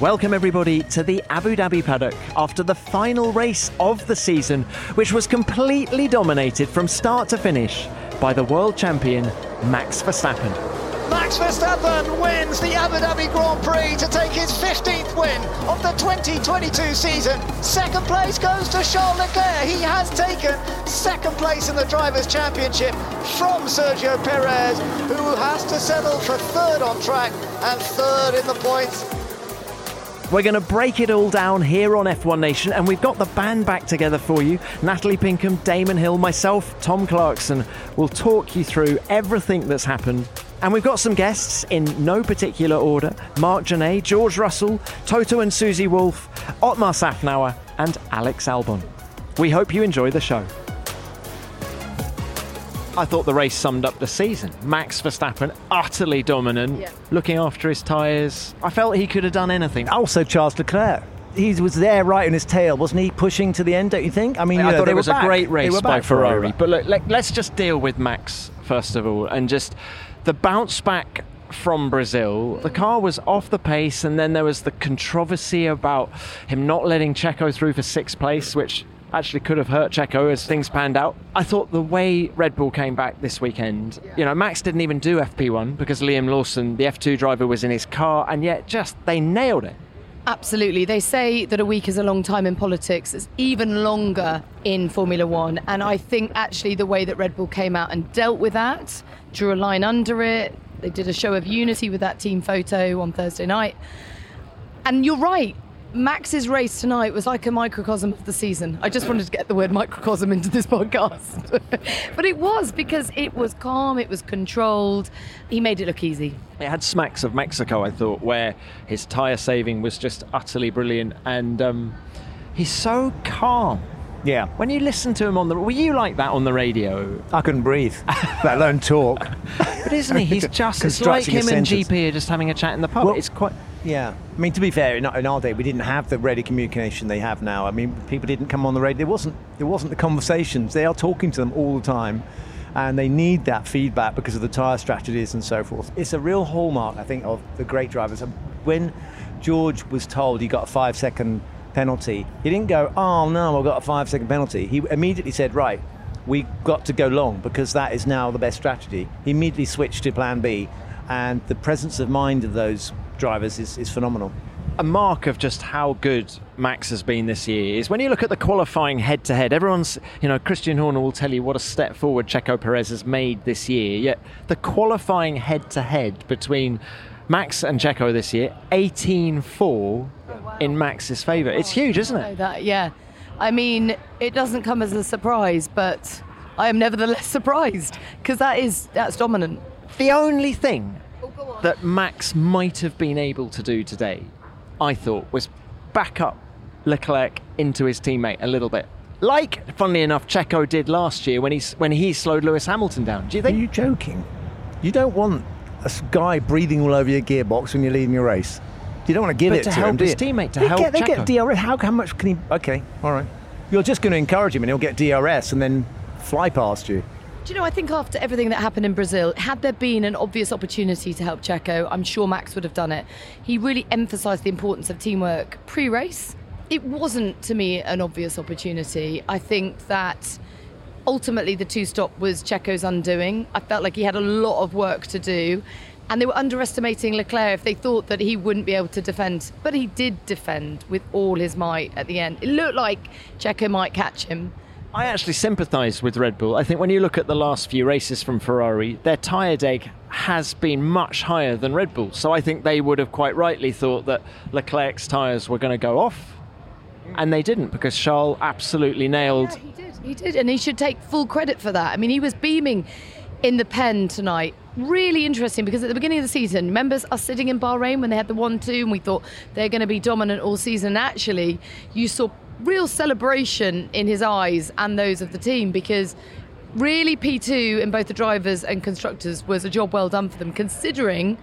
Welcome, everybody, to the Abu Dhabi paddock after the final race of the season, which was completely dominated from start to finish by the world champion, Max Verstappen. Max Verstappen wins the Abu Dhabi Grand Prix to take his 15th win of the 2022 season. Second place goes to Charles Leclerc. He has taken second place in the Drivers' Championship from Sergio Perez, who has to settle for third on track and third in the points. We're going to break it all down here on F1 Nation, and we've got the band back together for you. Natalie Pinkham, Damon Hill, myself, Tom Clarkson will talk you through everything that's happened. And we've got some guests in no particular order Marc Gene, George Russell, Toto and Susie Wolff, Otmar Szafnauer, and Alex Albon. We hope you enjoy the show. I thought the race summed up the season. Max Verstappen, utterly dominant, Yeah. looking after his tyres. I felt he could have done anything. Also, Charles Leclerc. He was there right in his tail, wasn't he? Pushing to the end, don't you think? I mean, I you know, thought it was back. a great They race were by back Ferrari. But look, let, let's just deal with Max first of all, and just the bounce back from Brazil. The car was off the pace, and then there was the controversy about him not letting Checo through for sixth place, which actually could have hurt Checo as things panned out. I thought the way Red Bull came back this weekend, you know, Max didn't even do FP1 because Liam Lawson, the F2 driver, was in his car, and yet just they nailed it. Absolutely. They say that a week is a long time in politics. It's even longer in Formula One. And I think actually the way that Red Bull came out and dealt with that, drew a line under it, they did a show of unity with that team photo on Thursday night. And you're right. Max's race tonight was like a microcosm of the season. I just wanted to get the word microcosm into this podcast. but it was because it was calm, it was controlled. He made it look easy. It had smacks of Mexico, I thought, where his tyre saving was just utterly brilliant, and um, he's so calm. Yeah, When you listen to him on the, were you like that on the radio? I couldn't breathe, let alone talk. But isn't he? He's just it's like him and. GP are just having a chat in the pub. Well- it's quite. Yeah, I mean to be fair, in, our day we didn't have the ready communication they have now. I mean, people didn't come on the radio. There wasn't there wasn't the conversations. They are talking to them all the time, and they need that feedback because of the tyre strategies and so forth. It's a real hallmark, I think, of the great drivers. When George was told he got a five second penalty, he didn't go, "Oh no, I've got a five second penalty." He immediately said, "Right." We got to go long because that is now the best strategy. He immediately switched to plan B, and the presence of mind of those drivers is, is phenomenal. a mark of just how good Max has been this year is when you look at the qualifying head to head, everyone's, you know, Christian Horner will tell you what a step forward Checo Perez has made this year. Yet the qualifying head to head between Max and Checo this year, 18 4 in Max's favour. It's huge, isn't it? that, yeah. I mean, it doesn't come as a surprise, but I am nevertheless surprised because that is that's dominant. The only thing that Max might have been able to do today, I thought, was back up Leclerc into his teammate a little bit. Like, funnily enough, Checo did last year when he, when he slowed Lewis Hamilton down. Do you think? Are you joking? You don't want a guy breathing all over your gearbox when you're leading your race. You don't want to give But it to to, help him, his teammate, to they help get, they get DRS. How, how much can he? Okay, all right. You're just going to encourage him, and he'll get DRS and then fly past you. Do you know, I think after everything that happened in Brazil, had there been an obvious opportunity to help Checo, I'm sure Max would have done it. He really emphasised the importance of teamwork pre race. It wasn't, to me, an obvious opportunity. I think that ultimately the two stop was Checo's undoing. I felt like he had a lot of work to do. And they were underestimating Leclerc if they thought that he wouldn't be able to defend. But he did defend with all his might at the end. It looked like Checo might catch him. I actually sympathise with Red Bull. I think when you look at the last few races from Ferrari, their tyre deg has been much higher than Red Bull. So I think they would have quite rightly thought that Leclerc's tyres were going to go off. And they didn't because Charles absolutely nailed Yeah, he did. He did, and he should take full credit for that. I mean, he was beaming in the pen tonight. Really interesting because at the beginning of the season, members are sitting in Bahrain when they had the 1 2 and we thought they're going to be dominant all season. Actually, you saw real celebration in his eyes and those of the team because really P2 in both the drivers and constructors was a job well done for them considering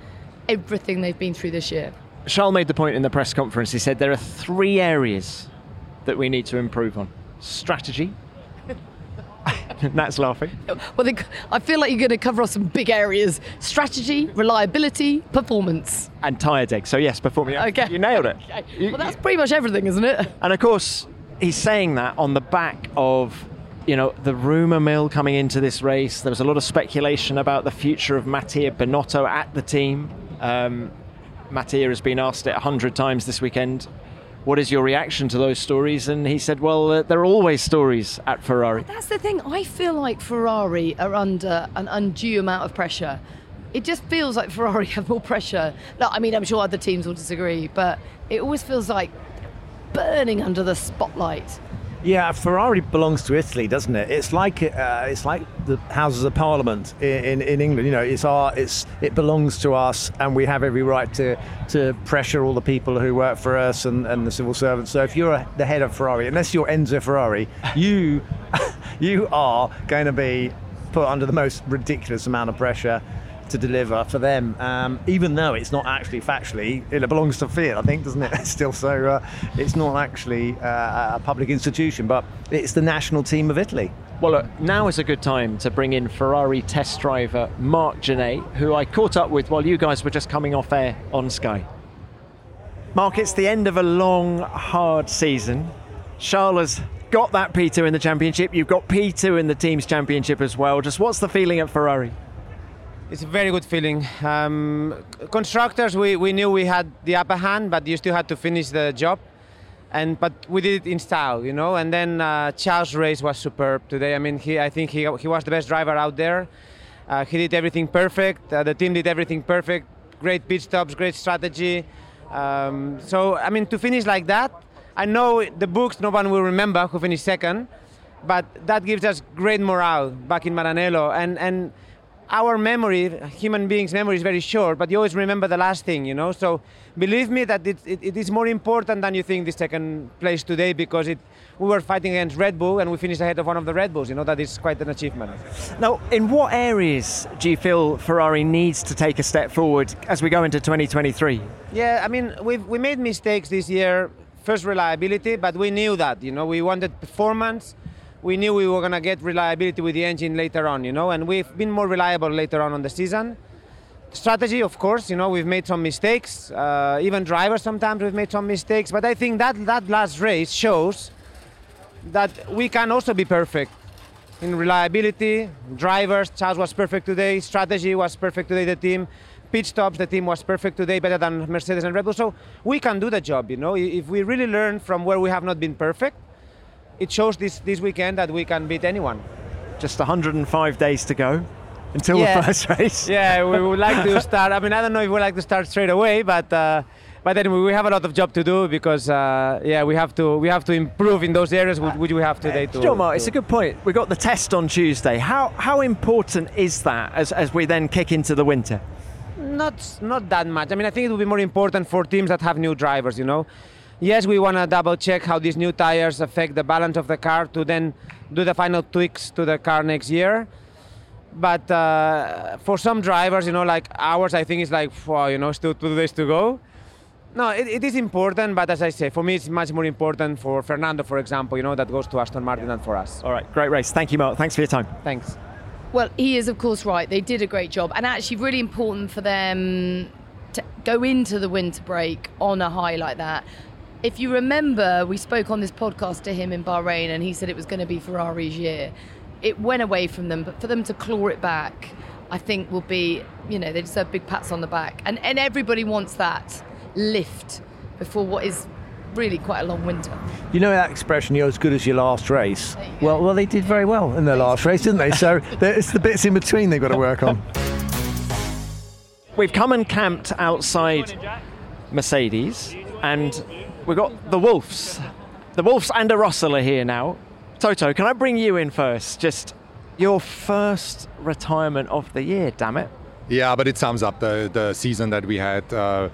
everything they've been through this year. Charles made the point in the press conference. He said there are three areas that we need to improve on strategy. That's laughing. Well, they, I feel like you're going to cover off some big areas strategy, reliability, performance. And tyre deg. So, yes, performance. Okay. You nailed it. Okay. You- Well, that's pretty much everything, isn't it? And of course, he's saying that on the back of, you know, the rumour mill coming into this race. There was a lot of speculation about the future of Mattia Binotto at the team. Um, Mattia has been asked it a hundred times this weekend. What is your reaction to those stories? And he said, well, uh, there are always stories at Ferrari. That's the thing. I feel like Ferrari are under an undue amount of pressure. It just feels like Ferrari have more pressure. No, I mean, I'm sure other teams will disagree, but it always feels like burning under the spotlight. Yeah, Ferrari belongs to Italy, doesn't it? It's like uh, it's like the Houses of Parliament in, in, in England. You know, it's our it's it belongs to us, and we have every right to to pressure all the people who work for us and, and the civil servants. So if you're a, the head of Ferrari, unless you're Enzo Ferrari, you you are going to be put under the most ridiculous amount of pressure to deliver for them, um, even though it's not actually factually, it belongs to Fiat, I think, doesn't it? It's still so, uh, it's not actually uh, a public institution, but it's the national team of Italy. Well, look, now is a good time to bring in Ferrari test driver Marc Gene, who I caught up with while you guys were just coming off air on Sky. Mark, it's the end of a long, hard season. Charles got that P2 in the championship. You've got P2 in the team's championship as well. Just what's the feeling at Ferrari? It's a very good feeling. Um, constructors, we, we knew we had the upper hand, but you still had to finish the job. And but we did it in style, you know. And then uh, Charles' race was superb today. I mean, he I think he, he was the best driver out there. Uh, he did everything perfect. Uh, the team did everything perfect. Great pit stops, great strategy. Um, so I mean, to finish like that, I know the books no one will remember who finished second, but that gives us great morale back in Maranello. And and our memory, human beings' memory, is very short, but you always remember the last thing, you know. So believe me that it, it, it is more important than you think the second place today because it, we were fighting against Red Bull and we finished ahead of one of the Red Bulls. You know that is quite an achievement. Now, in what areas do you feel Ferrari needs to take a step forward as we go into 2023? Yeah, I mean we we made mistakes this year. First reliability, but we knew that. You know, we wanted performance. We knew we were gonna get reliability with the engine later on. You know, and we've been more reliable later on on the season. Strategy, of course. You know, we've made some mistakes. Uh, even drivers sometimes we've made some mistakes. But I think that that last race shows that we can also be perfect in reliability. Drivers, Charles was perfect today. Strategy was perfect today. The team, pit stops, the team was perfect today, better than Mercedes and Red Bull. So we can do the job. You know, if we really learn from where we have not been perfect, it shows this this weekend that we can beat anyone. Just 105 days to go until Yeah. the first race. Yeah, we would like to start. I mean, I don't know if we like to start straight away, but. Uh, but anyway, we have a lot of job to do because uh, yeah, we have to we have to improve in those areas which which we have today. To, John Mark, it's a good point. We got the test on Tuesday. How how important is that as, as we then kick into the winter? Not not that much. I mean, I think it will be more important for teams that have new drivers. You know, yes, we want to double check how these new tires affect the balance of the car to then do the final tweaks to the car next year. But uh, for some drivers, you know, like ours, I think it's like, wow, you know, still two days to go. No, it, it is important, but as I say, for me, it's much more important for Fernando, for example, you know, that goes to Aston Martin than for us. All right, great race. Thank you, Mark. Thanks for your time. Thanks. Well, he is, of course, right. They did a great job, and actually, really important for them to go into the winter break on a high like that. If you remember, we spoke on this podcast to him in Bahrain, and he said it was going to be Ferrari's year. It went away from them, but for them to claw it back, I think will be, you know, they deserve big pats on the back, and and everybody wants that lift before what is really quite a long winter. You know that expression, you're as good as your last race? Well, well, they did very well in their last race, didn't they? So it's the bits in between they've got to work on. We've come and camped outside Mercedes, and we've got the Wolves. The Wolves and a Russell are here now. Toto, can I bring you in first? Just Your first retirement of the year, damn it. Yeah, but it sums up the, the season that we had. Uh,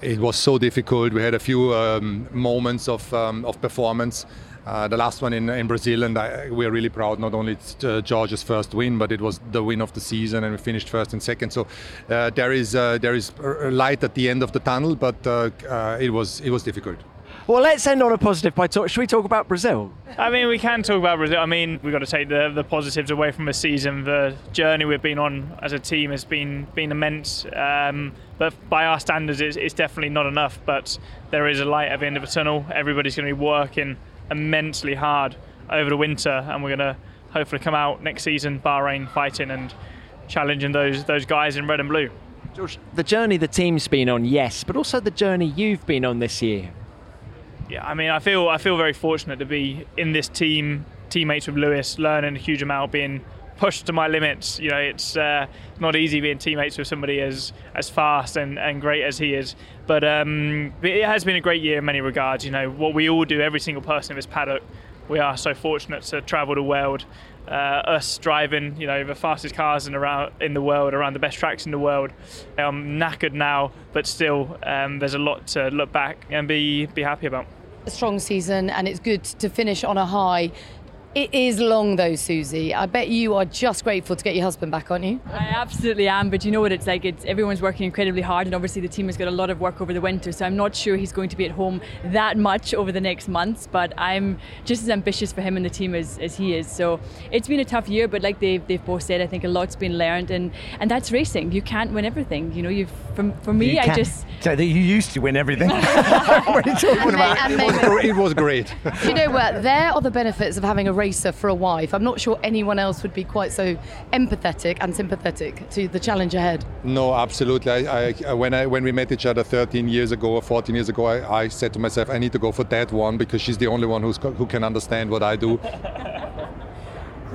it was so difficult. We had a few um, moments of, um, of performance. Uh, the last one in, in Brazil, and I, we're really proud. Not only it's uh, George's first win, but it was the win of the season, and we finished first and second. So uh, there is uh, there is light at the end of the tunnel, but uh, uh, it was it was difficult. Well, let's end on a positive by talk. Should we talk about Brazil? I mean, we can talk about Brazil. I mean, we've got to take the, the positives away from the season. The journey we've been on as a team has been been immense. Um, but by our standards, it's, it's definitely not enough. But there is a light at the end of the tunnel. Everybody's going to be working immensely hard over the winter, and we're going to hopefully come out next season, Bahrain, fighting and challenging those those guys in red and blue. George, the journey the team's been on, yes, but also the journey you've been on this year. Yeah, I mean, I feel I feel very fortunate to be in this team, teammates with Lewis, learning a huge amount, being pushed to my limits. You know, it's uh, not easy being teammates with somebody as as fast and, and great as he is. But um, it has been a great year in many regards. You know, what we all do, every single person in this paddock, we are so fortunate to travel the world. Uh, us driving, you know, the fastest cars in around in the world, around the best tracks in the world. I'm knackered now, but still, um, there's a lot to look back and be be happy about a strong season and it's good to finish on a high. It is long though, Susie. I bet you are just grateful to get your husband back, aren't you? I absolutely am, but you know what it's like. It's everyone's working incredibly hard, and obviously the team has got a lot of work over the winter. So I'm not sure he's going to be at home that much over the next months. But I'm just as ambitious for him and the team as, as he is. So it's been a tough year, but like they've, they've both said, I think a lot's been learned, and and that's racing. You can't win everything. You know, you've from for me, I just so you used to win everything. what are you talking about? It was, it was great. Do you know what? There are the benefits of having a racer for a wife. I'm not sure anyone else would be quite so empathetic and sympathetic to the challenge ahead. No, absolutely. I, I, when I when we met each other 13 years ago or 14 years ago, I, I said to myself, I need to go for that one because she's the only one who's who can understand what I do.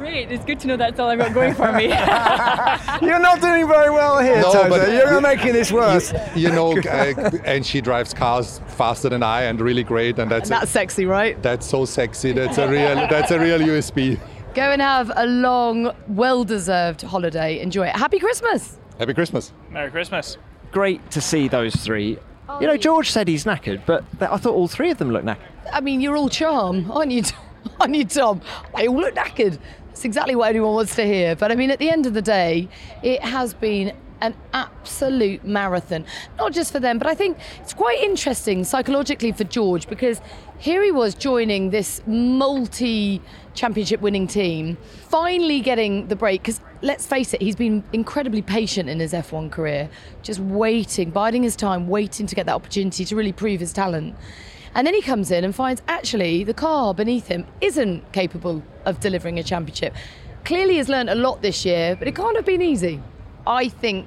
Great, it's good to know that's all I've got going for me. You're not doing very well here, no, Toza. but you're making this worse. You, you know, uh, and she drives cars faster than I, and really great, and that's and that's sexy, right? That's so sexy. That's a real that's a real USP. Go and have a long, well deserved holiday. Enjoy it. Happy Christmas. Happy Christmas. Merry Christmas. Great to see those three. Oh, you know, George said he's knackered, but I thought all three of them looked knackered. I mean, you're all charm, aren't you, aren't you, Tom? They all look knackered. It's exactly what anyone wants to hear. But I mean, at the end of the day, it has been an absolute marathon. Not just for them, but I think it's quite interesting psychologically for George because here he was joining this multi championship winning team, finally getting the break. Because let's face it, he's been incredibly patient in his F1 career, just waiting, biding his time, waiting to get that opportunity to really prove his talent. And then he comes in and finds actually the car beneath him isn't capable of delivering a championship. Clearly, has learned a lot this year, but it can't have been easy. I think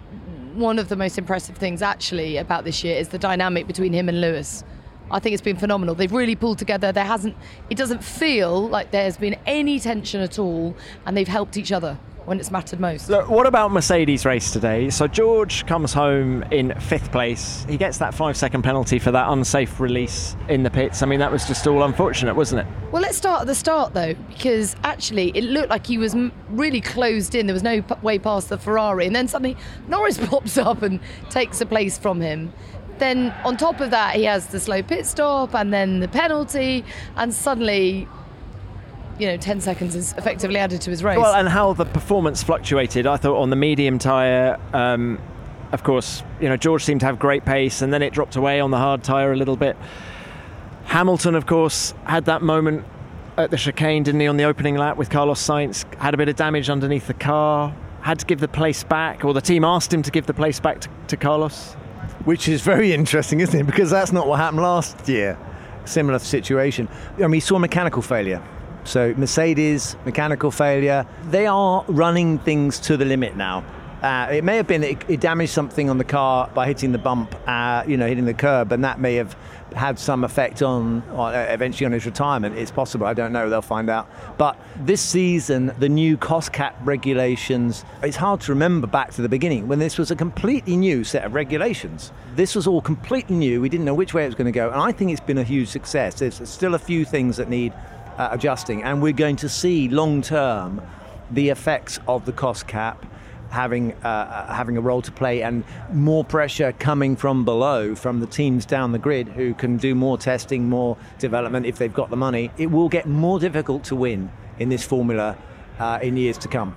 one of the most impressive things actually about this year is the dynamic between him and Lewis. I think it's been phenomenal. They've really pulled together. There hasn't it doesn't feel like there's been any tension at all and they've helped each other when it's mattered most. Look, what about Mercedes' race today? So George comes home in fifth place. He gets that five second penalty for that unsafe release in the pits. I mean, that was just all unfortunate, wasn't it? Well, let's start at the start though, because actually it looked like he was really closed in. There was no way past the Ferrari, and then suddenly Norris pops up and takes a place from him. Then on top of that, he has the slow pit stop and then the penalty, and suddenly you know, 10 seconds is effectively added to his race. Well, and how the performance fluctuated. I thought on the medium tyre, um, of course, you know, George seemed to have great pace, and then it dropped away on the hard tyre a little bit. Hamilton, of course, had that moment at the chicane, didn't he, on the opening lap with Carlos Sainz? Had a bit of damage underneath the car, had to give the place back, or the team asked him to give the place back to, to Carlos. Which is very interesting, isn't it? Because that's not what happened last year. Similar situation. I mean, he saw mechanical failure so Mercedes, mechanical failure, they are running things to the limit now. Uh, it may have been it, it, damaged something on the car by hitting the bump, uh, you know, hitting the curb, and that may have had some effect on, on uh, eventually on his retirement. It's possible. I don't know. They'll find out. But this season, the new cost cap regulations. It's hard to remember back to the beginning when this was a completely new set of regulations. This was all completely new. We didn't know which way it was going to go, and I think it's been a huge success. There's still a few things that need uh, adjusting, and we're going to see long term the effects of the cost cap having uh, having a role to play and more pressure coming from below from the teams down the grid who can do more testing more development if they've got the money. It will get more difficult to win in this formula uh, in years to come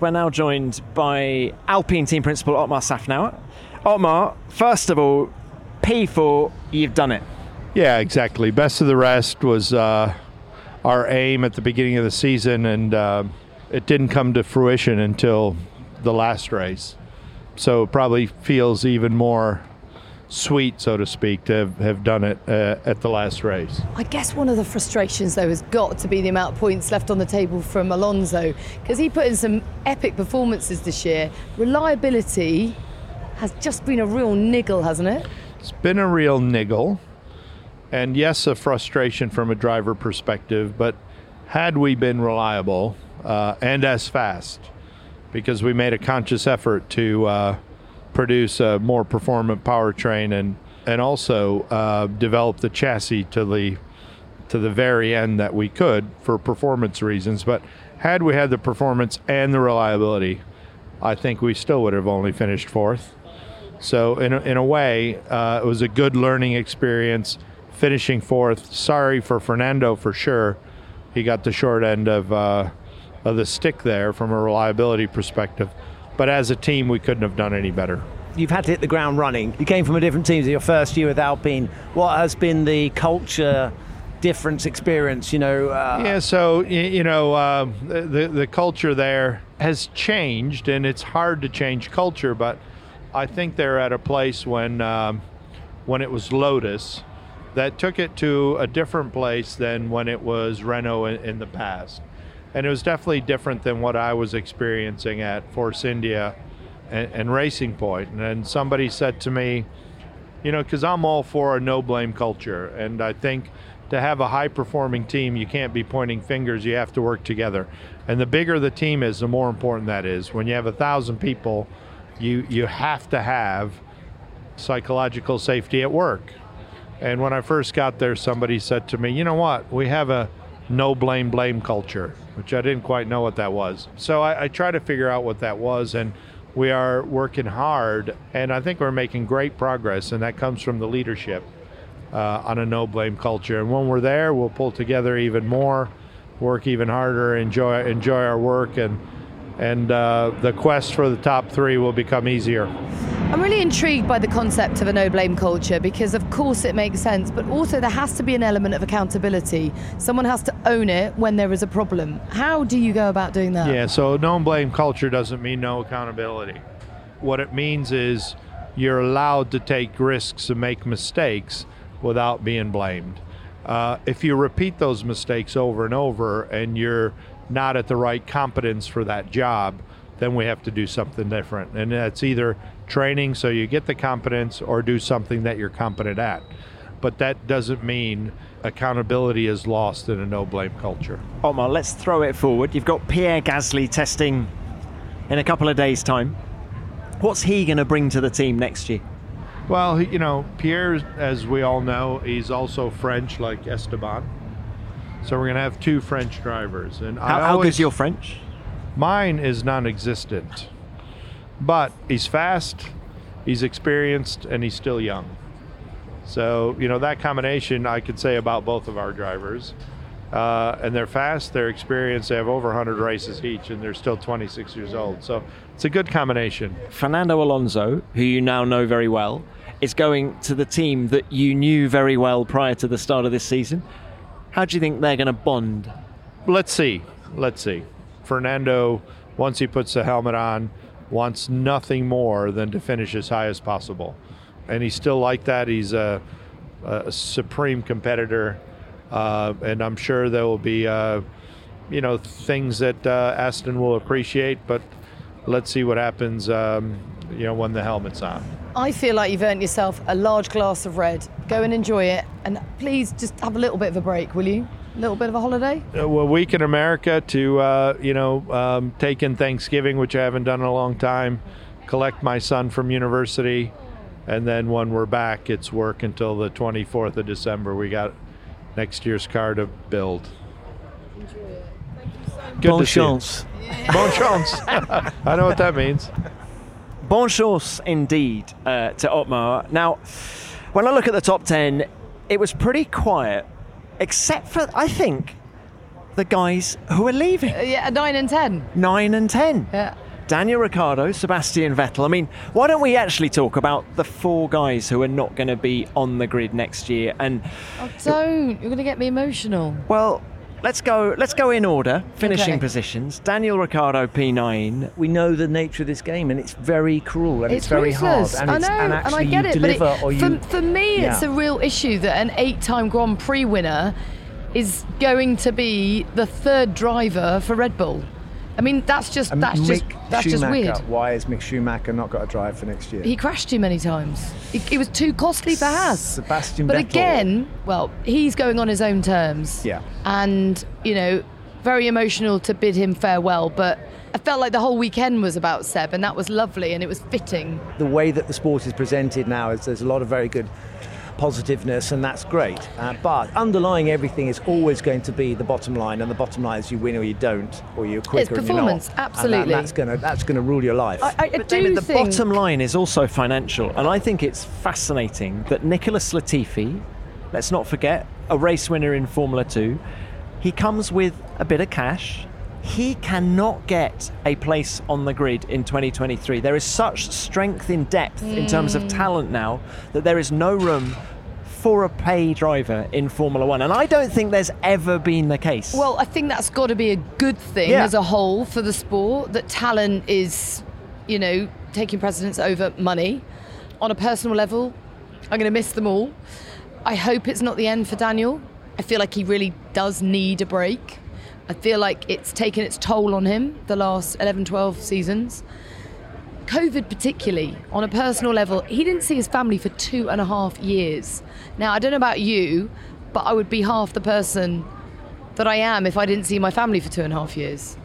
We're now joined by Alpine team principal Otmar Szafnauer. Otmar, first of all, P4, you've done it. Yeah, exactly. Best of the rest was uh, our aim at the beginning of the season, and uh, it didn't come to fruition until the last race. So it probably feels even more sweet, so to speak, to have, have done it uh, at the last race. I guess one of the frustrations, though, has got to be the amount of points left on the table from Alonso because he put in some epic performances this year. Reliability has just been a real niggle, hasn't it? It's been a real niggle, and yes, a frustration from a driver perspective, but had we been reliable uh, and as fast, because we made a conscious effort to uh, produce a more performant powertrain and and also uh, develop the chassis to the to the very end that we could for performance reasons. But had we had the performance and the reliability, I think we still would have only finished fourth. So in a, in a way, uh, it was a good learning experience. Finishing fourth. Sorry for Fernando for sure. He got the short end of uh, of the stick there from a reliability perspective. But as a team, we couldn't have done any better. You've had to hit the ground running. You came from a different team. Your first year with Alpine. What has been the culture difference experience? You know. Uh, yeah. So you know, uh, the the culture there has changed, and it's hard to change culture. But I think they're at a place when um, when it was Lotus that took it to a different place than when it was Renault in, in the past and it was definitely different than what I was experiencing at Force India and, and Racing Point. And, and somebody said to me, you know, because I'm all for a no blame culture, and I think to have a high performing team, you can't be pointing fingers, you have to work together. And the bigger the team is, the more important that is. When you have a thousand people, you, you have to have psychological safety at work. And when I first got there, somebody said to me, you know what, we have a no blame blame culture, which I didn't quite know what that was. So I, I try to figure out what that was, and we are working hard, and I think we're making great progress, and that comes from the leadership uh, on a no blame culture. And when we're there, we'll pull together even more, work even harder, enjoy enjoy our work, and and uh, the quest for the top three will become easier. I'm really intrigued by the concept of a no blame culture because, of course, it makes sense, but also there has to be an element of accountability. Someone has to own it when there is a problem. How do you go about doing that? Yeah, so no blame culture doesn't mean no accountability. What it means is you're allowed to take risks and make mistakes without being blamed. Uh, if you repeat those mistakes over and over and you're not at the right competence for that job, then we have to do something different. And that's either training so you get the competence or do something that you're competent at. But that doesn't mean accountability is lost in a no blame culture. Otmar, let's throw it forward. You've got Pierre Gasly testing in a couple of days' time. What's he going to bring to the team next year? Well, you know, Pierre, as we all know, he's also French like Esteban. So we're going to have two French drivers. And how, how good's your French? Mine is non-existent, but he's fast, he's experienced, and he's still young. So you know that combination I could say about both of our drivers. Uh, and they're fast, they're experienced, they have over 100 races each, and they're still 26 years old. So it's a good combination. Fernando Alonso, who you now know very well, is going to the team that you knew very well prior to the start of this season. How do you think they're going to bond? Let's see. Let's see. Fernando, once he puts the helmet on, wants nothing more than to finish as high as possible. And he's still like that. He's a, a supreme competitor. Uh, and I'm sure there will be, uh, you know, things that uh, Aston will appreciate. But let's see what happens, um, you know, when the helmet's on. I feel like you've earned yourself a large glass of red. Go and enjoy it, and please just have a little bit of a break, will you? A little bit of a holiday. a week in America to uh, you know um, take in Thanksgiving, which I haven't done in a long time. Collect my son from university, and then when we're back, it's work until the 24th of December. We got next year's car to build. Good bon to see you. chance. Bon chance. I know what that means. Bon chance indeed uh, to Otmar. Now, when I look at the top 10, it was pretty quiet, except for, I think, the guys who are leaving. Uh, yeah, nine and ten. 9 and 10. Yeah. Daniel Ricciardo, Sebastian Vettel. I mean, why don't we actually talk about the four guys who are not going to be on the grid next year? And Oh, don't. You're going to get me emotional. well, let's go. Let's go in order. Finishing Okay. positions: Daniel Ricciardo, P9. We know the nature of this game, and it's very cruel and it's, It's very hard. And, I it's, know, and and I get it. But it, you. for, for me, it's a real issue that an eight-time Grand Prix winner is going to be the third driver for Red Bull. I mean, that's just that's just Mick that's just weird. Why is Mick Schumacher not got a drive for next year? He crashed too many times. It, it was too costly for Haas. Sebastian But Vettel. again, well, he's going on his own terms. Yeah. And, you know, very emotional to bid him farewell. But I felt like the whole weekend was about Seb, and that was lovely and it was fitting. the way that the sport is presented now is there's a lot of very good positiveness and that's great uh, but underlying everything is always going to be the bottom line and the bottom line is you win or you don't or you're quicker and you're not. performance, And that- absolutely. that's going to that's going to rule your life I, I, I But do David, the think. bottom line is also financial, and I think it's fascinating that Nicholas Latifi, let's not forget, a race winner in Formula Two, he comes with a bit of cash. He cannot get a place on the grid in 2023. There is such strength in depth in terms of mm. talent now that there is no room for a pay driver in Formula One, and I don't think there's ever been the case. Well, I think that's got to be a good thing Yeah. as a whole for the sport that talent is, you know, taking precedence over money. On a personal level, I'm going to miss them all. I hope it's not the end for Daniel. I feel like he really does need a break. I feel like it's taken its toll on him the last 11, 12 seasons. COVID, particularly on a personal level, he didn't see his family for two and a half years. Now, I don't know about you, but I would be half the person that I am if I didn't see my family for two and a half years.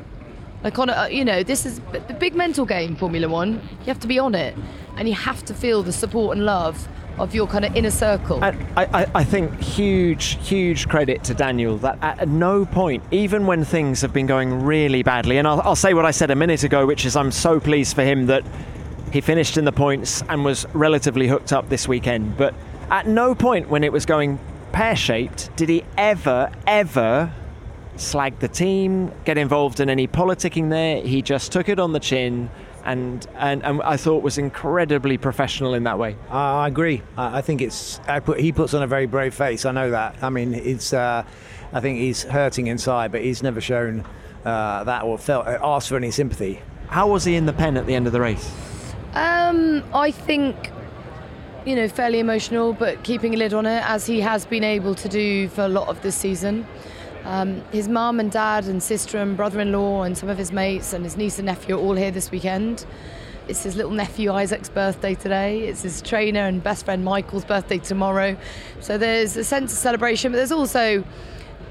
Like on a, uh, you know, this is the big mental game, Formula One. You have to be on it, and you have to feel the support and love of your kind of inner circle. I, I, I think huge, huge credit to Daniel that at no point, even when things have been going really badly, and I'll, I'll say what I said a minute ago, which is I'm so pleased for him that he finished in the points and was relatively hooked up this weekend. But at no point when it was going pear shaped did he ever, ever slag the team, get involved in any politicking there. He just took it on the chin. And, and, and I thought was incredibly professional in that way. Uh, I agree. I I think it's. I put, he puts on a very brave face. I know that. I mean, it's. Uh, I think he's hurting inside, but he's never shown uh, that or felt uh, asked for any sympathy. How was he in the pen at the end of the race? Um, I think, you know, fairly emotional, but keeping a lid on it as he has been able to do for a lot of this season. Um, his mum and dad and sister and brother-in-law and some of his mates and his niece and nephew are all here this weekend. It's his little nephew Isaac's birthday today. It's his trainer and best friend Michael's birthday tomorrow. So there's a sense of celebration, but there's also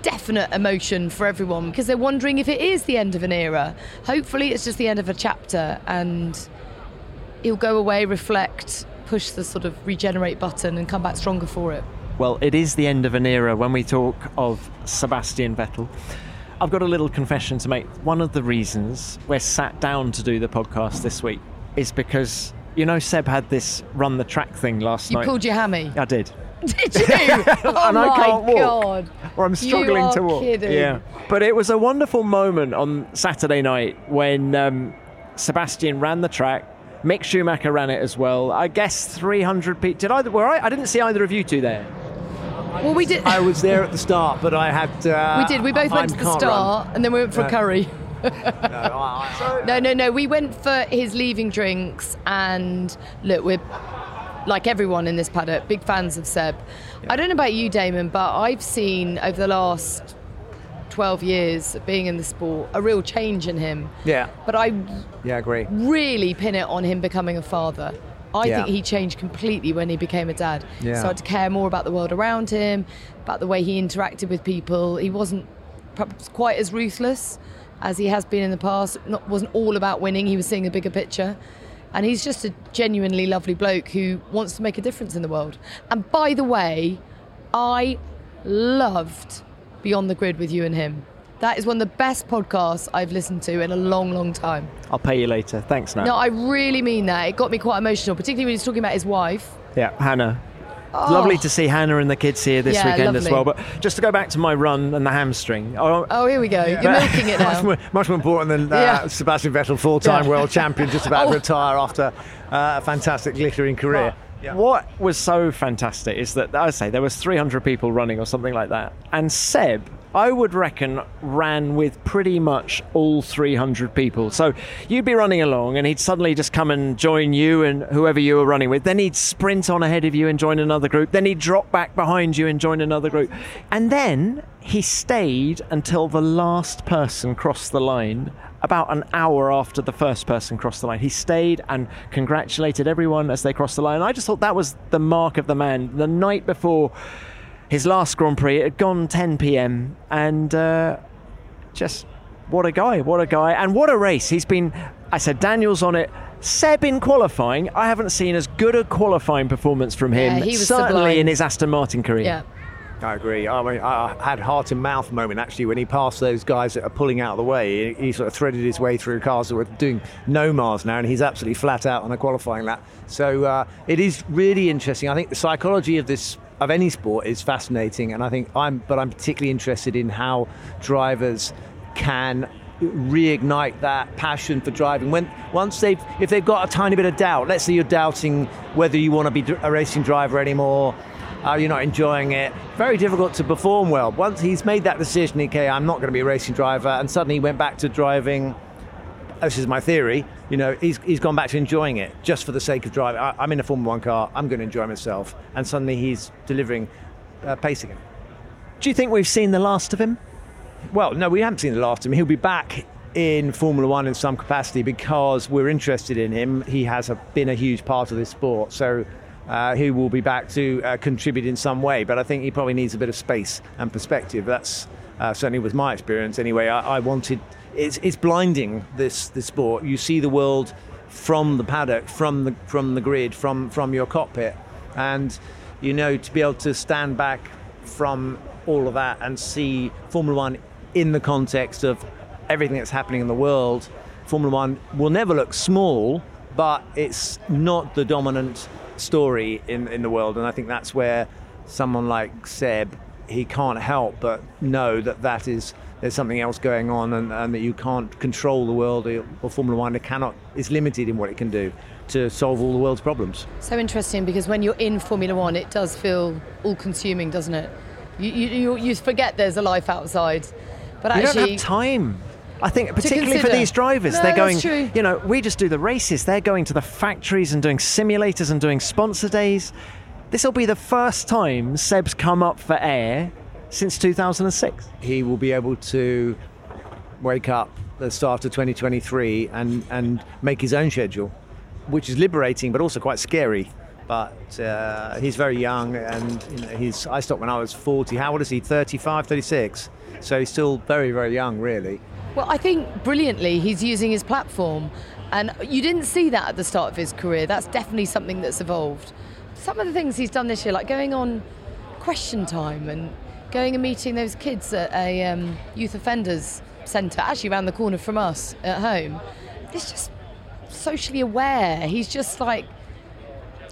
definite emotion for everyone because they're wondering if it is the end of an era. Hopefully, it's just the end of a chapter and he'll go away, reflect, push the sort of regenerate button, and come back stronger for it. Well, it is the end of an era when we talk of Sebastian Vettel. I've got a little confession to make. One of the reasons we're sat down to do the podcast this week is because, you know, Seb had this run the track thing last You night. You pulled your hammy. I did. Did you? oh and my I can't walk. god! Or I'm struggling to walk. Kidding. Yeah. But it was a wonderful moment on Saturday night when um, Sebastian ran the track. Mick Schumacher ran it as well. I guess 300 people. Did either? Were I? I didn't see either of you two there. Well, we did. I was there at the start, but I had. Uh, we did. We both I went to the start, run. and then we went for Uh, a curry. no, no, no. We went for his leaving drinks, and look, we're like everyone in this paddock, big fans of Seb. I don't know about you, Damon, but I've seen over the last 12 years being in the sport a real change in him. Yeah. But I Yeah, agree. really pin it on him becoming a father. I Yeah. think he changed completely when he became a dad. Yeah. Started to care more about the world around him, about the way he interacted with people. He wasn't perhaps quite as ruthless as he has been in the past. Not wasn't all about winning. He was seeing a bigger picture. And he's just a genuinely lovely bloke who wants to make a difference in the world. And by the way, I loved Beyond the Grid with you and him. That is one of the best podcasts I've listened to in a long, long time. I'll pay you later. Thanks, Nat. No, I really mean that. It got me quite emotional, particularly when he's talking about his wife. Yeah, Hannah. Oh. Lovely to see Hannah and the kids here this Yeah, weekend as well. But just to go back to my run and the hamstring. Oh, Oh, here we go. You're milking it much, now. more, much more important than uh, Yeah. Sebastian Vettel, four-time Yeah. world champion, just about Oh. to retire after uh, a fantastic glittering career. What was so fantastic is that I say there was 300 people running or something like that, and Seb, I would reckon, ran with pretty much all 300 people. So you'd be running along, and he'd suddenly just come and join you and whoever you were running with. Then he'd sprint on ahead of you and join another group. Then he'd drop back behind you and join another group, and then he stayed until the last person crossed the line about an hour after the first person crossed the line. He stayed and congratulated everyone as they crossed the line. I just thought that was the mark of the man. The night before his last Grand Prix, it had gone 10 p.m. and uh, just what a guy, what a guy, and what a race. He's been, I said, Daniel's on it. Seb in qualifying, I haven't seen as good a qualifying performance from him, Yeah, he was certainly sublime. in his Aston Martin career. Yeah. I agree. I mean, I had heart and mouth moment actually when he passed those guys that are pulling out of the way. He, he sort of threaded his way through cars that were doing no miles now, and he's absolutely flat out on a qualifying lap. So uh, it is really interesting. I think the psychology of this of any sport is fascinating, and I think I'm, but I'm particularly interested in how drivers can reignite that passion for driving when once they've if they've got a tiny bit of doubt let's say you're doubting whether you want to be a racing driver anymore uh, you're not enjoying it. Very difficult to perform well. Once he's made that decision, okay, I'm not going to be a racing driver, and suddenly he went back to driving. This is my theory. You know, he's, he's gone back to enjoying it just for the sake of driving. I, I'm in a Formula One car. I'm going to enjoy myself, and suddenly he's delivering uh, pace again. Do you think we've seen the last of him? Well, no, we haven't seen the last of him. He'll be back in Formula One in some capacity because we're interested in him. He has a, been a huge part of this sport, so uh, he will be back to uh, contribute in some way. But I think he probably needs a bit of space and perspective. That's uh, certainly was my experience. Anyway, I, I wanted. It's, it's blinding this this sport. You see the world from the paddock, from the from the grid, from from your cockpit, and you know to be able to stand back from all of that and see Formula One in the context of everything that's happening in the world. Formula One will never look small, but it's not the dominant story in, in the world. And I think that's where someone like Seb, he can't help but know that that is there's something else going on and, and that you can't control the world or, or Formula One it cannot is limited in what it can do to solve all the world's problems. So interesting because when you're in Formula One, it does feel all consuming, doesn't it? You, you, you, forget there's a life outside. But actually, you don't have time. I think, particularly for these drivers, No, they're going. that's true. You know, we just do the races. They're going to the factories and doing simulators and doing sponsor days. This will be the first time Seb's come up for air since 2006. He will be able to wake up the start of 2023 and, and make his own schedule, which is liberating but also quite scary. But uh, he's very young and you know, he's, I stopped when I was 40. How old is he? 35, 36? So he's still very, very young, really. Well, I think brilliantly he's using his platform, and you didn't see that at the start of his career. That's definitely something that's evolved. Some of the things he's done this year, like going on Question Time and going and meeting those kids at a um, youth offenders centre, actually around the corner from us at home. He's just socially aware. He's just like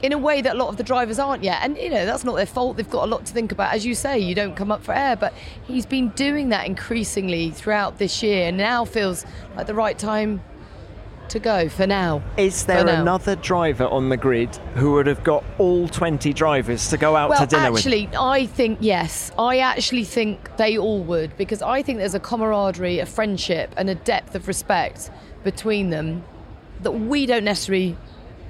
in a way that a lot of the drivers aren't yet. And, you know, that's not their fault. They've got a lot to think about. As you say, you don't come up for air, but he's been doing that increasingly throughout this year and now feels like the right time to go for now. Is there now. another driver on the grid who would have got all 20 drivers to go out well, to dinner actually, I think yes. I actually think they all would because I think there's a camaraderie, a friendship, and a depth of respect between them that we don't necessarily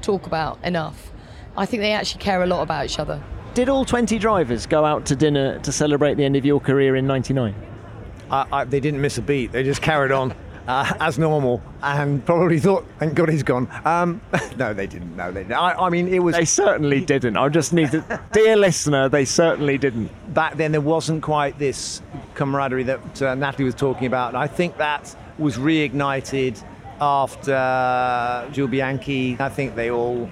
talk about enough. I think they actually care a lot about each other. Did all 20 drivers go out to dinner to celebrate the end of your career in 99? I, I, they didn't miss a beat. They just carried on uh, as normal and probably thought, thank God he's gone. Um, no, they didn't. No, they didn't. I, I mean, it was. They certainly didn't. I just need to. Dear listener, they certainly didn't. Back then, there wasn't quite this camaraderie that uh, Natalie was talking about. And I think that was reignited after uh, Jules Bianchi. I think they all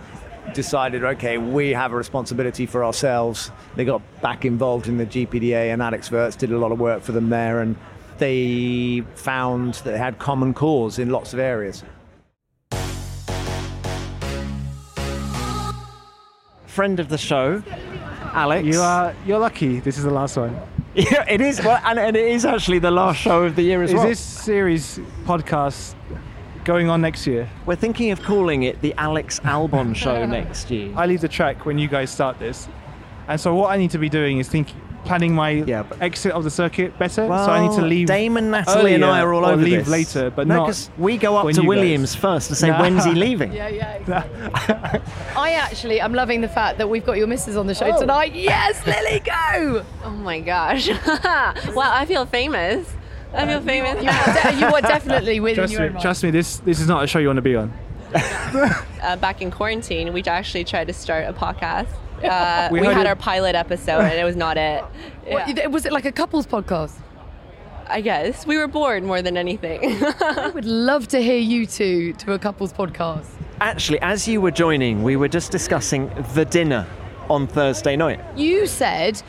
decided, okay, we have a responsibility for ourselves. They got back involved in the GPDA, and Alex Wurz did a lot of work for them there, and they found that they had common cause in lots of areas. Friend of the show, Alex. You are you're lucky. This is the last one. Yeah, it is. Well, and, and it is actually the last show of the year as Is well. Is this series podcast going on next year? We're thinking of calling it the Alex Albon Show next year. I leave the track when you guys start this, and so what I need to be doing is think planning my exit of the circuit better. so I need to leave. Damon, Natalie, and I are all or over leave this. later, but No, not 'cause we go up when to you guys- Williams first to say Nah. when's he leaving. Yeah, yeah. I actually, I'm loving the fact that we've got your missus on the show oh. tonight. Yes, Lily, go! Oh my gosh. wow, I feel famous. I feel famous. You are, de- you are definitely within Trust your me, own trust me. This this is not a show you want to be on. uh, back in quarantine, we actually tried to start a podcast. Uh, We we had it- our pilot episode, and it was not it. What, was it like a couples podcast? I guess we were bored more than anything. I would love to hear you two do a couples podcast. Actually, as you were joining, we were just discussing the dinner on Thursday night. You said,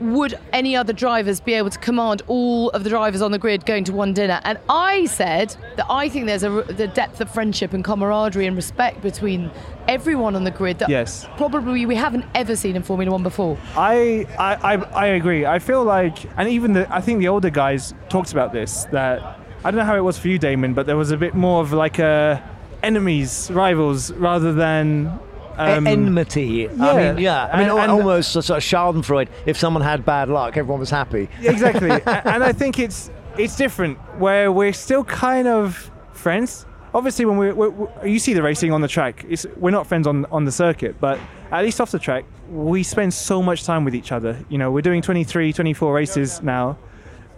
would any other drivers be able to command all of the drivers on the grid going to one dinner? And I said that I think there's a the depth of friendship and camaraderie and respect between everyone on the grid that Yes. probably we haven't ever seen in Formula One before. I, I, I, I agree. I feel like, and even the, I think the older guys talked about this. That I don't know how it was for you, Damon, but there was a bit more of like a enemies, rivals, rather than um, enmity. I mean, yeah. I mean, and- and- almost a sort of Schadenfreude. If someone had bad luck, everyone was happy. exactly. And I think it's it's different where we're still kind of friends. Obviously, when we you see the racing on the track, it's, we're not friends on on the circuit, but at least off the track, we spend so much time with each other. You know, we're doing 23, 24 races now.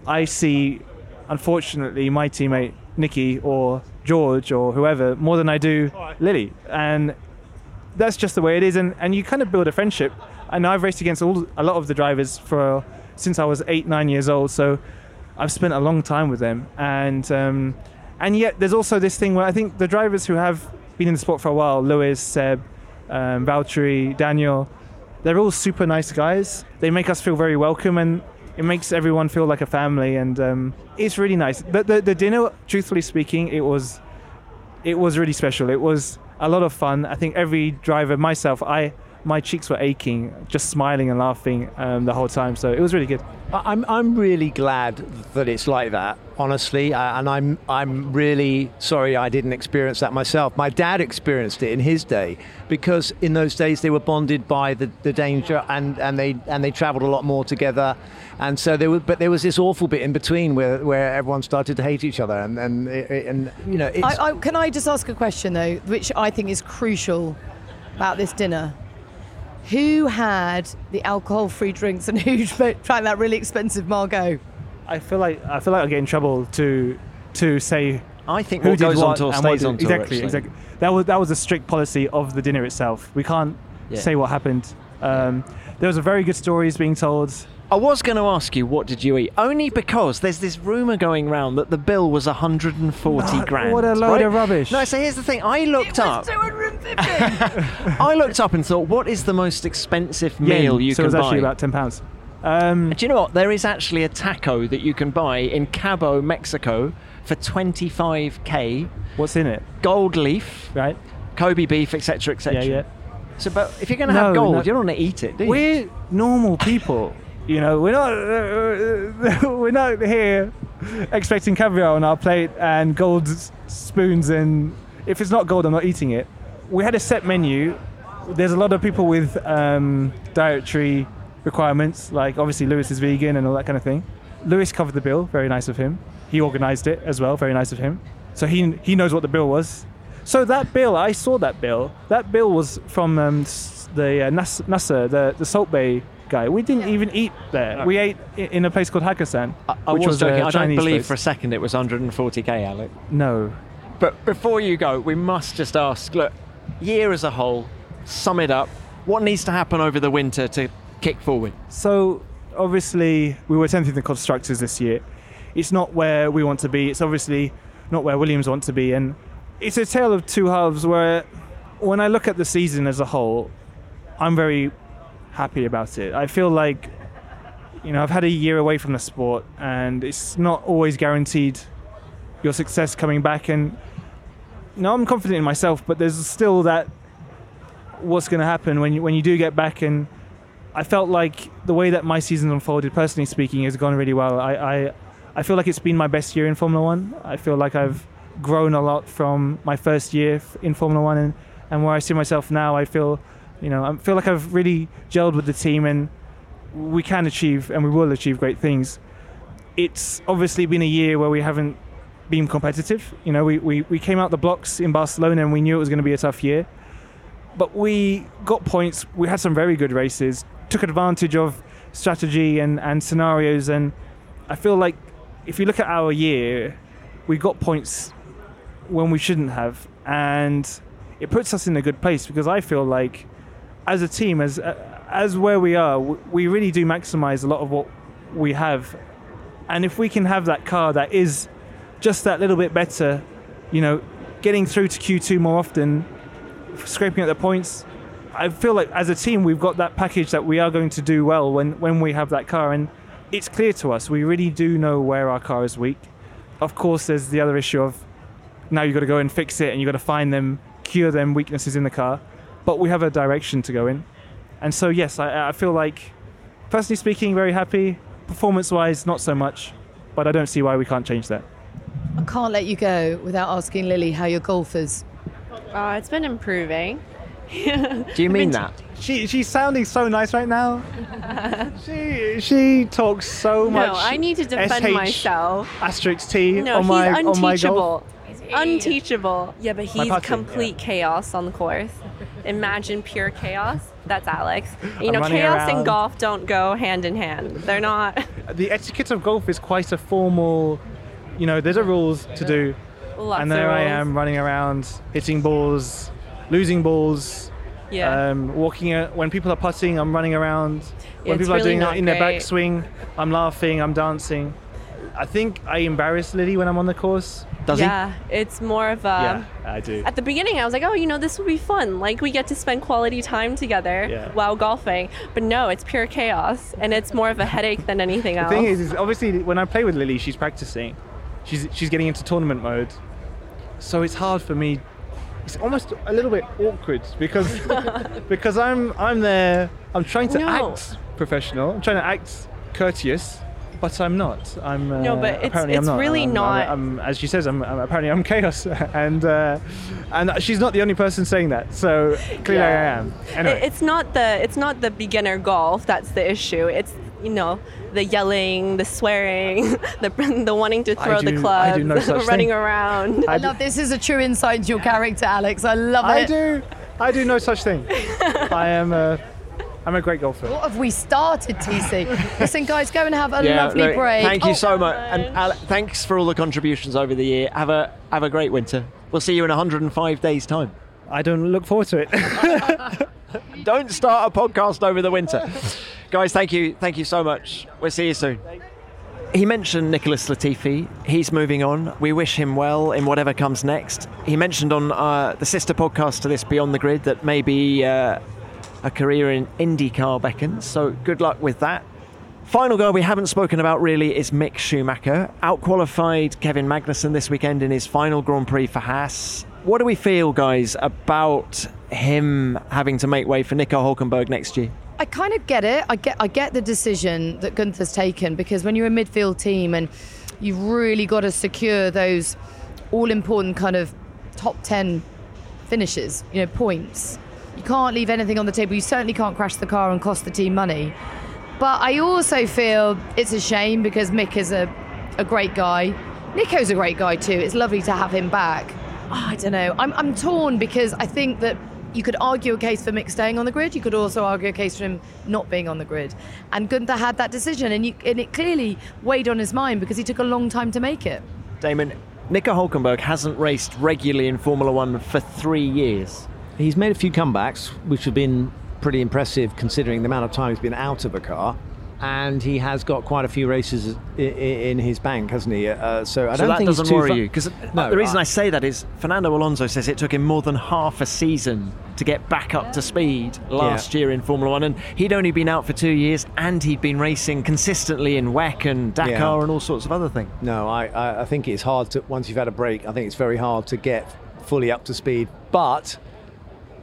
I see, unfortunately, my teammate Nikki or George or whoever more than I do Lily, and that's just the way it is. And, and you kind of build a friendship. And I've raced against all, a lot of the drivers for since I was eight, nine years old. So I've spent a long time with them. And um, and yet there's also this thing where I think the drivers who have been in the sport for a while, Lewis, Seb, um, Valtteri, Daniel, they're all super nice guys. They make us feel very welcome and it makes everyone feel like a family. And um, it's really nice. The, the, the dinner, truthfully speaking, it was it was really special. It was a lot of fun. I think every driver, myself, I my cheeks were aching, just smiling and laughing um, the whole time. So it was really good. I'm, I'm really glad that it's like that, honestly, and I'm I'm really sorry I didn't experience that myself. My dad experienced it in his day because in those days they were bonded by the, the danger and, and they and they travelled a lot more together, and so there was but there was this awful bit in between where, where everyone started to hate each other and and and you know I, I, can I just ask a question though, which I think is crucial about this dinner? Who had the alcohol-free drinks and who drank that really expensive Margaux? I feel like I feel like I get in trouble to to say. I think who what did goes on what tour and what stays on tour, Exactly, exactly. That was that was a strict policy of the dinner itself. We can't Yeah. say what happened. Um, there was a very good stories being told. I was going to ask you, what did you eat? Only because there's this rumour going round that the bill was 140 No, grand. what a load right? of rubbish. No, so here's the thing. I looked up. I looked up and thought, what is the most expensive meal Yen, you so can it was buy? actually about ten pounds. Um, Do you know what? There is actually a taco that you can buy in Cabo, Mexico, for 25k. What's in it? Gold leaf, right? Kobe beef, etc., etc. Yeah, yeah. So, but if you're going to No, have gold, no. you don't want to eat it, do you? We're normal people. You know, we're not uh, we're not here expecting caviar on our plate and gold spoons and if it's not gold, I'm not eating it. We had a set menu. There's a lot of people with um, dietary requirements, like obviously Lewis is vegan and all that kind of thing. Lewis covered the bill, very nice of him. He organised it as well, very nice of him. So he he knows what the bill was. So that bill, I saw that bill. That bill was from um, the uh, Nas- Nasser, the the Salt Bae guy. We didn't even eat there. We ate in a place called Hakkasan, I which was, was joking. a I don't believe place. for a second it was 140k, Alec. No. But before you go, we must just ask look, year as a whole, sum it up. What needs to happen over the winter to kick forward? So obviously we were 10th in the constructors this year. It's not where we want to be. It's obviously not where Williams want to be, and it's a tale of two halves. Where when I look at the season as a whole, I'm very happy about it. I feel like you know I've had a year away from the sport, and it's not always guaranteed your success coming back. And know, I'm confident in myself, but there's still that what's going to happen when you when you do get back and I felt like the way that my season unfolded, personally speaking, has gone really well. I, I, I feel like it's been my best year in Formula One. I feel like I've grown a lot from my first year in Formula One, and, and where I see myself now, I feel, you know, I feel like I've really gelled with the team, and we can achieve and we will achieve great things. It's obviously been a year where we haven't been competitive. You know, we, we, we came out the blocks in Barcelona, and we knew it was going to be a tough year but we got points. We had some very good races, took advantage of strategy and, and scenarios. And I feel like if you look at our year, we got points when we shouldn't have. And it puts us in a good place because I feel like as a team, as, as where we are, we really do maximize a lot of what we have. And if we can have that car that is just that little bit better, you know, getting through to Q2 more often, scraping at the points. I feel like as a team we've got that package that we are going to do well when, when we have that car and it's clear to us. We really do know where our car is weak. Of course there's the other issue of now you've got to go and fix it and you've got to find them, cure them weaknesses in the car. But we have a direction to go in. And so yes, I, I feel like personally speaking, very happy. Performance wise, not so much. But I don't see why we can't change that. I can't let you go without asking Lily how your golf is. Uh, it's been improving. Do you mean that? She she's sounding so nice right now. she she talks so much. No, I need to defend SH myself. Asterisk T No, on he's my on my unteachable. golf. Unteachable. Yeah, but he's putting, complete chaos on the course. Imagine pure chaos. That's Alex. You I'm know, running chaos and golf don't go hand in hand. They're not. The etiquette of golf is quite a formal. You know, there's a rules to do, Lots and of there I rules. am running around, hitting balls, losing balls. Yeah. Um, walking uh, when people are putting, I'm running around. Yeah, when it's people are doing not it in their backswing, I'm laughing, I'm dancing. I think I embarrass Lily when I'm on the course. Does it? yeah, it's more of a. Yeah, I do. At the beginning, I was like, oh, you know, this will be fun. Like, we get to spend quality time together Yeah. while golfing. But no, it's pure chaos. And it's more of a headache than anything The else. The thing is, is obviously when I play with Lily, she's practicing. She's she's getting into tournament mode, so it's hard for me. It's almost a little bit awkward because because I'm I'm there. I'm trying to No. act professional. I'm trying to act courteous, but I'm not. I'm uh, No, but it's- apparently I'm it's not. really I'm, not- I'm, I'm- as she says, I'm, apparently I'm chaos, and uh, and she's not the only person saying that. So clearly Yeah. I am. Anyway, it's not the it's not the beginner golf that's the issue. It's you know the yelling, the swearing, the the wanting to I throw the do- I clubs, do no such running thing. around. I love this is a true insight into your character, Alex. I love I it. I do. I do no such thing. I am a I'm a great golfer. What have we started, TC? Listen, guys, go and have a Yeah, lovely look, break. Thank you Oh, so much, and Ale- thanks for all the contributions over the year. Have a have a great winter. We'll see you in 105 days' time. I don't look forward to it. Don't start a podcast over the winter, guys. Thank you, thank you so much. We'll see you soon. He mentioned Nicholas Latifi. He's moving on. We wish him well in whatever comes next. He mentioned on uh, the sister podcast to this, Beyond the Grid, that maybe uh, a career in IndyCar beckons. So good luck with that. Final guy we haven't spoken about really is Mick Schumacher. Outqualified Kevin Magnussen this weekend in his final Grand Prix for Haas. What do we feel, guys, about him having to make way for Nico Hulkenberg next year? I kind of get it. I get I get the decision that Gunther's taken because when you're a midfield team and you've really got to secure those all important kind of top 10 finishes, you know, points. You can't leave anything on the table. You certainly can't crash the car and cost the team money. But I also feel it's a shame because Mick is a, a great guy. Nico's a great guy too. It's lovely to have him back. Oh, I don't know. I'm, I'm torn because I think that you could argue a case for Mick staying on the grid. You could also argue a case for him not being on the grid. And Gunther had that decision, and, you, and it clearly weighed on his mind because he took a long time to make it. Damon, Nico Hulkenberg hasn't raced regularly in Formula One for three years. He's made a few comebacks, which have been pretty impressive considering the amount of time he's been out of a car. And he has got quite a few races in his bank, hasn't he? Uh, so I so don't think that think doesn't worry you because No, the reason I- I say that is Fernando Alonso says it took him more than half a season to get back up to speed last year in Formula One, and he'd only been out for two years, and he'd been racing consistently in WEC and Dakar Yeah. and all sorts of other things. No, I, I, I think it's hard to once you've had a break. I think it's very hard to get fully up to speed. But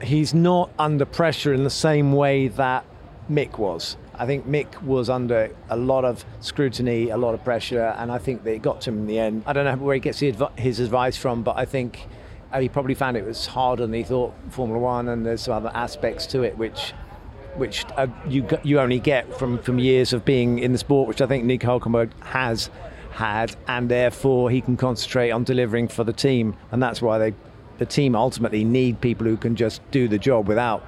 he's not under pressure in the same way that Mick was. I think Mick was under a lot of scrutiny, a lot of pressure, and I think they got to him in the end. I don't know where he gets his advice from, but I think uh, he probably found it was harder than he thought Formula One, and there's some other aspects to it which which uh, you you only get from, from years of being in the sport, which I think Nick Hulkenberg has had, and therefore he can concentrate on delivering for the team, and that's why they the team ultimately need people who can just do the job without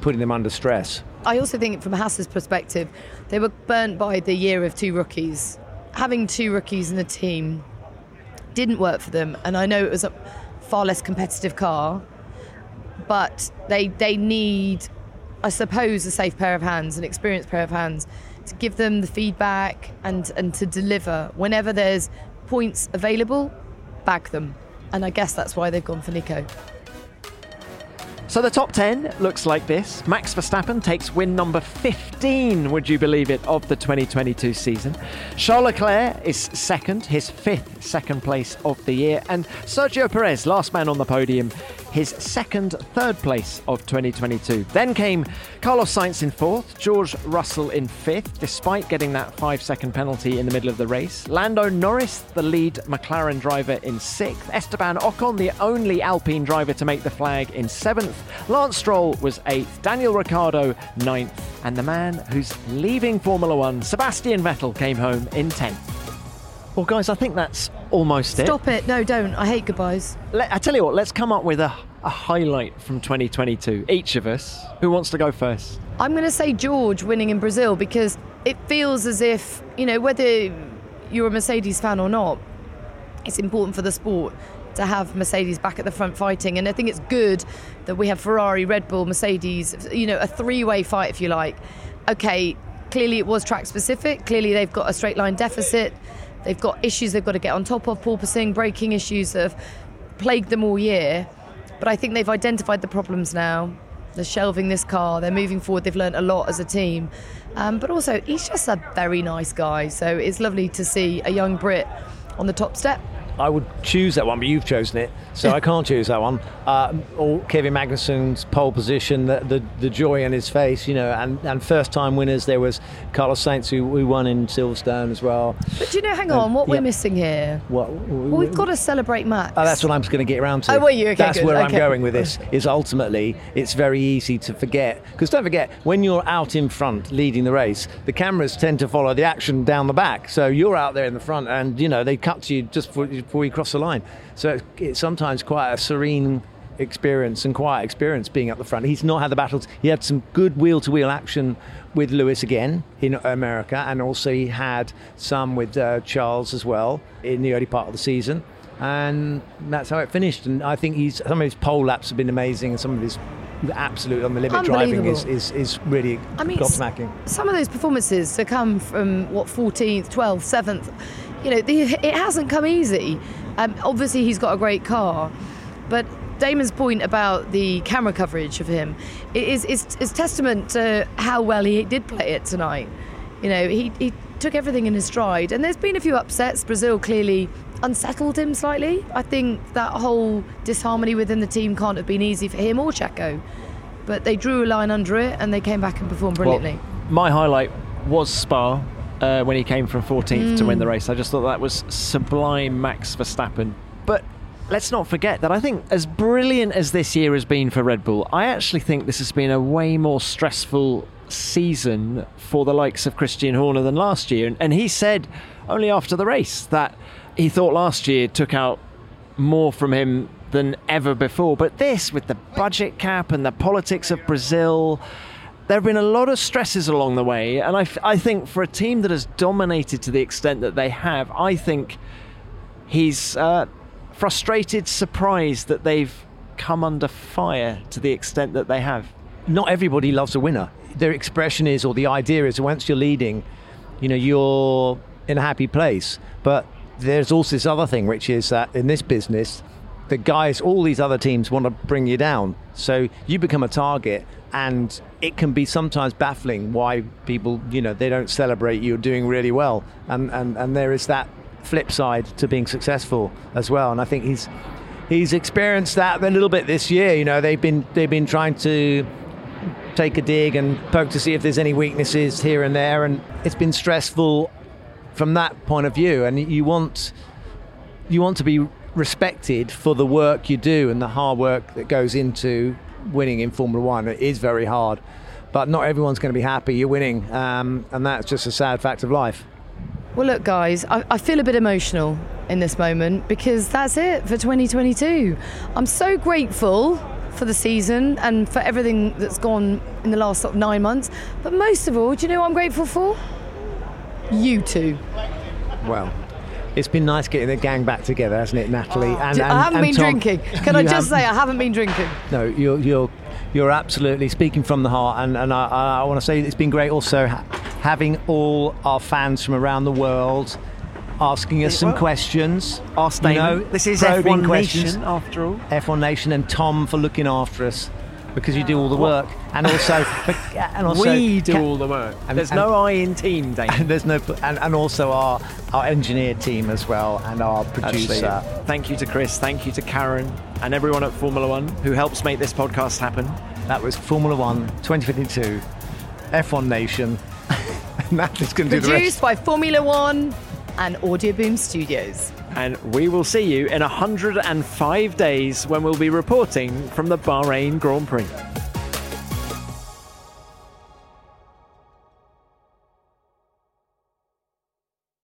putting them under stress. I also think, from Haas's perspective, they were burnt by the year of two rookies. Having two rookies in the team didn't work for them, and I know it was a far less competitive car, but they they need, I suppose, a safe pair of hands, an experienced pair of hands, to give them the feedback and and to deliver whenever there's points available, bag them, and I guess that's why they've gone for Nico. So the top 10 looks like this. Max Verstappen takes win number 15, would you believe it, of the 2022 season. Charles Leclerc is second, his fifth second place of the year. And Sergio Perez, last man on the podium, his second third place of 2022. Then came Carlos Sainz in fourth, George Russell in fifth, despite getting that five second penalty in the middle of the race. Lando Norris, the lead McLaren driver, in sixth. Esteban Ocon, the only Alpine driver to make the flag, in seventh. Lance Stroll was eighth. Daniel Ricciardo, ninth. And the man who's leaving Formula One, Sebastian Vettel, came home in tenth. Well, guys, I think that's almost it. Stop it! No, don't. I hate goodbyes. Let, I tell you what, let's come up with a, a highlight from 2022. Each of us. Who wants to go first? I'm going to say George winning in Brazil because it feels as if, you know, whether you're a Mercedes fan or not, it's important for the sport to have Mercedes back at the front fighting. And I think it's good that we have Ferrari, Red Bull, Mercedes, you know, a three way fight, if you like. Okay, clearly it was track specific. Clearly they've got a straight line deficit. They've got issues they've got to get on top of, porpoising, braking issues that have plagued them all year. But I think they've identified the problems now. They're shelving this car. They're moving forward. They've learned a lot as a team. Um, but also, he's just a very nice guy. So it's lovely to see a young Brit on the top step. I would choose that one, but you've chosen it, so I can't choose that one. Uh, or Kevin Magnussen's pole position, the, the the joy in his face, you know, and, and first time winners. There was Carlos Sainz who, who won in Silverstone as well. But do you know, hang Um, on, what yeah. we're missing here? What? Well, we've got to celebrate Max. Oh, that's what I'm going to get around to. Oh, were you? Okay, That's good. where I'm going with this. Is ultimately it's very easy to forget because don't forget when you're out in front leading the race, the cameras tend to follow the action down the back. So you're out there in the front, and you know they cut to you just before, before you cross the line. So it's, it's sometimes quite a serene experience and quiet experience being at the front. He's not had the battles. He had some good wheel-to-wheel action with Lewis again in America, and also he had some with uh, Charles as well in the early part of the season and that's how it finished. And I think he's some of his pole laps have been amazing, and some of his absolute on the limit driving is, is, is really I mean, gobsmacking. some of those performances to come from what 14th, 12th, 7th, you know, the, it hasn't come easy. Um, obviously, he's got a great car, but Damon's point about the camera coverage of him is is, is testament to how well he did play it tonight. You know, he, he took everything in his stride, and there's been a few upsets. Brazil clearly unsettled him slightly. I think that whole disharmony within the team can't have been easy for him or Checo. But they drew a line under it and they came back and performed brilliantly. Well, my highlight was Spa uh, when he came from 14th to Mm. win the race. I just thought that was sublime Max Verstappen. But let's not forget that I think, as brilliant as this year has been for Red Bull, I actually think this has been a way more stressful season for the likes of Christian Horner than last year. And, and he said only after the race that he thought last year took out more from him than ever before. But this, with the budget cap and the politics of Brazil, there have been a lot of stresses along the way. And I, I think for a team that has dominated to the extent that they have, I think he's uh, frustrated, surprised that they've come under fire to the extent that they have. Not everybody loves a winner. Their expression is, or the idea is, once you're leading, you know, you're in a happy place. But there's also this other thing, which is that in this business, the guys, all these other teams want to bring you down. So you become a target, and it can be sometimes baffling why people, you know, they don't celebrate you doing really well. And, and, and there is that flip side to being successful as well. And I think he's he's experienced that a little bit this year. You know, they've been they've been trying to take a dig and poke to see if there's any weaknesses here and there, and it's been stressful from that point of view. And you want you want to be respected for the work you do and the hard work that goes into winning in Formula One. It is very hard, but not everyone's going to be happy you're winning, um, and that's just a sad fact of life. Well, look, guys, I, I, feel a bit emotional in this moment because that's it for 2022. I'm so grateful for the season and for everything that's gone in the last sort of nine months. But most of all, do you know what I'm grateful for? You two. Well, it's been nice getting the gang back together, hasn't it, Natalie? Oh, and, and, I haven't been Tom, drinking. Can I just say I haven't been drinking? No, you're you're you're absolutely speaking from the heart, and and I, I want to say it's been great also ha- having all our fans from around the world asking us some questions. Ask you know, this is F1 Nation after all. F1 Nation and Tom for looking after us because you do all the work, and also, and also we do all the work. And, there's and, no I in team, Dave. And there's no, and, and also our our engineer team as well, and our producer. Absolutely. Thank you to Chris. Thank you to Karen and everyone at Formula One who helps make this podcast happen. That was Formula One 2052, F1 Nation. Natalie's going to do the rest. Produced by Formula One and Audioboom Studios. And we will see you in 105 days when we'll be reporting from the Bahrain Grand Prix.